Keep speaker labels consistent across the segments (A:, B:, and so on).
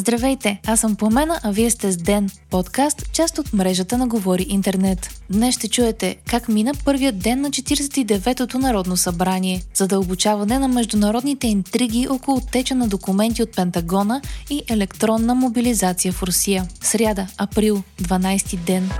A: Здравейте, аз съм Пламена, а вие сте с Ден, подкаст, част от мрежата на Говори Интернет. Днес ще чуете как мина първият ден на 49-то Народно събрание, задълбочаване на международните интриги около теча на документи от Пентагона и електронна мобилизация в Русия. Сряда, април, 12 ден.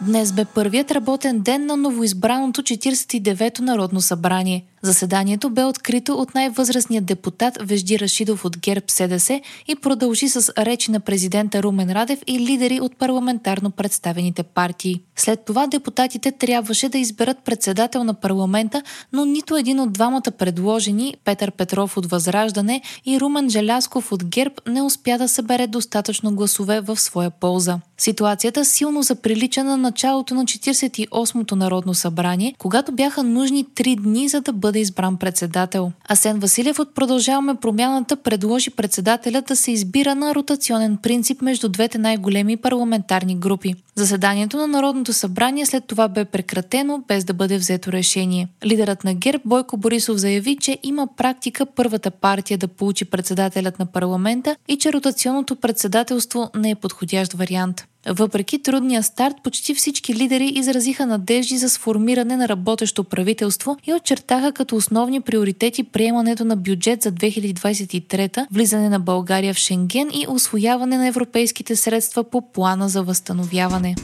A: Днес бе първият работен ден на новоизбраното 49-то Народно събрание – Заседанието бе открито от най-възрастния депутат Вежди Рашидов от ГЕРБ СДС и продължи с речи на президента Румен Радев и лидери от парламентарно представените партии. След това депутатите трябваше да изберат председател на парламента, но нито един от двамата предложени, Петър Петров от Възраждане и Румен Желясков от ГЕРБ, не успя да събере достатъчно гласове в своя полза. Ситуацията силно заприлича на началото на 48-то Народно събрание, когато бяха нужни три дни за да бъде бъде избран председател. Асен Василев от Продължаваме промяната предложи председателя да се избира на ротационен принцип между двете най-големи парламентарни групи. Заседанието на Народното събрание след това бе прекратено, без да бъде взето решение. Лидерът на ГЕРБ Бойко Борисов заяви, че има практика първата партия да получи председателят на парламента и че ротационното председателство не е подходящ вариант. Въпреки трудния старт, почти всички лидери изразиха надежди за сформиране на работещо правителство и очертаха като основни приоритети приемането на бюджет за 2023, влизане на България в Шенген и освояване на европейските средства по плана за възстановяване.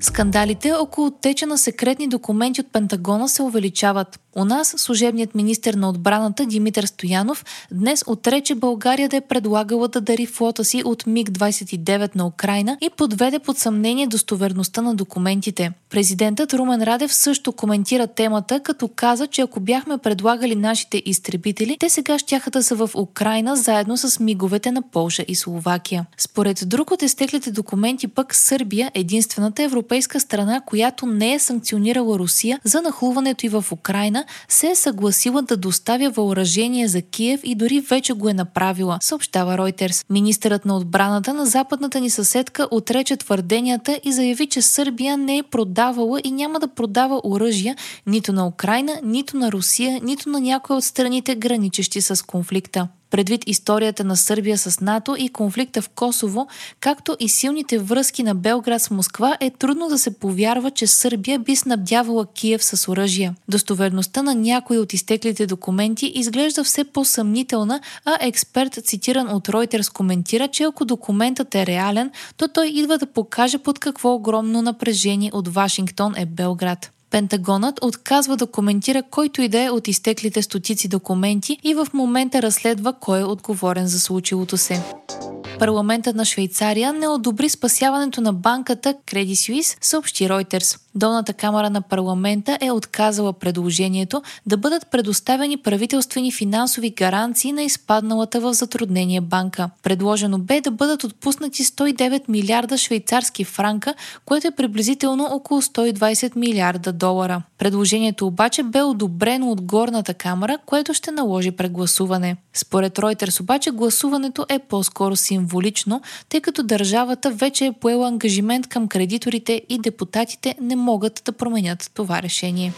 A: Скандалите около теча на секретни документи от Пентагона се увеличават. У нас служебният министр на отбраната Димитър Стоянов днес отрече България да е предлагала да дари флота си от МиГ-29 на Украина и подведе под съмнение достоверността на документите. Президентът Румен Радев също коментира темата, като каза, че ако бяхме предлагали нашите изтребители, те сега щяха да са в Украина заедно с миговете на Полша и Словакия. Според друг от изтеклите документи пък Сърбия, единствената европейска страна, която не е санкционирала Русия за нахлуването и в Украина, се е съгласила да доставя въоръжение за Киев и дори вече го е направила, съобщава Ройтерс. Министърът на отбраната на западната ни съседка отрече твърденията и заяви, че Сърбия не е продавала и няма да продава оръжия нито на Украина, нито на Русия, нито на някои от страните граничещи с конфликта. Предвид историята на Сърбия с НАТО и конфликта в Косово, както и силните връзки на Белград с Москва, е трудно да се повярва, че Сърбия би снабдявала Киев с оръжия. Достоверността на някои от изтеклите документи изглежда все по-съмнителна, а експерт, цитиран от Reuters, коментира, че ако документът е реален, то той идва да покаже под какво огромно напрежение от Вашингтон е Белград. Пентагонът отказва да коментира който и да е от изтеклите стотици документи и в момента разследва кой е отговорен за случилото се. Парламентът на Швейцария не одобри спасяването на банката Credit Suisse, съобщи Reuters. Долната камера на парламента е отказала предложението да бъдат предоставени правителствени финансови гаранции на изпадналата в затруднение банка. Предложено бе да бъдат отпуснати 109 милиарда швейцарски франка, което е приблизително около 120 милиарда долара. Предложението обаче бе одобрено от горната камера, което ще наложи прегласуване. Според Reuters обаче гласуването е по-скоро символично, тъй като държавата вече е поела ангажимент към кредиторите и депутатите не могат да променят това решение.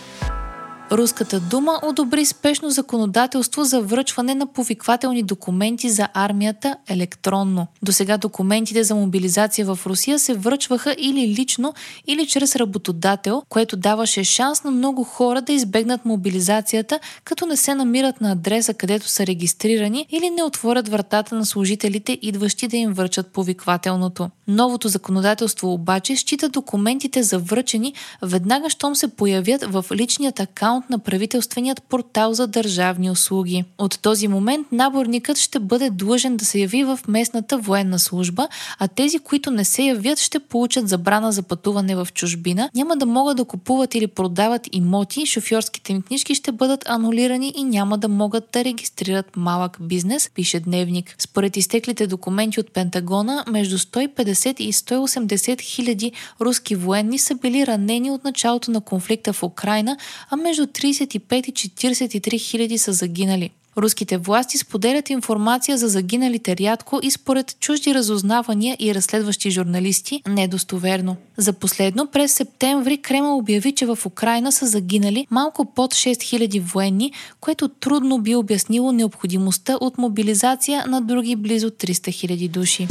A: Руската дума одобри спешно законодателство за връчване на повиквателни документи за армията електронно. До сега документите за мобилизация в Русия се връчваха или лично, или чрез работодател, което даваше шанс на много хора да избегнат мобилизацията, като не се намират на адреса, където са регистрирани или не отворят вратата на служителите, идващи да им връчат повиквателното. Новото законодателство обаче счита документите за връчени веднага, щом се появят в личният акаунт акаунт на правителственият портал за държавни услуги. От този момент наборникът ще бъде длъжен да се яви в местната военна служба, а тези, които не се явят, ще получат забрана за пътуване в чужбина, няма да могат да купуват или продават имоти, шофьорските им книжки ще бъдат анулирани и няма да могат да регистрират малък бизнес, пише Дневник. Според изтеклите документи от Пентагона, между 150 и 180 хиляди руски военни са били ранени от началото на конфликта в Украина, а между 35 и 43 хиляди са загинали. Руските власти споделят информация за загиналите рядко и според чужди разузнавания и разследващи журналисти недостоверно. За последно през септември Кремъл обяви, че в Украина са загинали малко под 6000 военни, което трудно би обяснило необходимостта от мобилизация на други близо 300 000 души.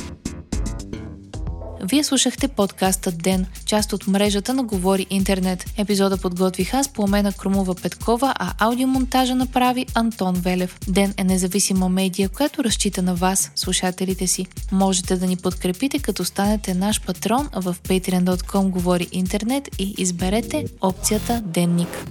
A: Вие слушахте подкаста Ден, част от мрежата на Говори Интернет. Епизода подготвих аз Пламена Крумова Петкова, а аудиомонтажа направи Антон Велев. Ден е независима медия, която разчита на вас, слушателите си. Можете да ни подкрепите, като станете наш патрон в patreon.com Говори Интернет и изберете опцията Денник.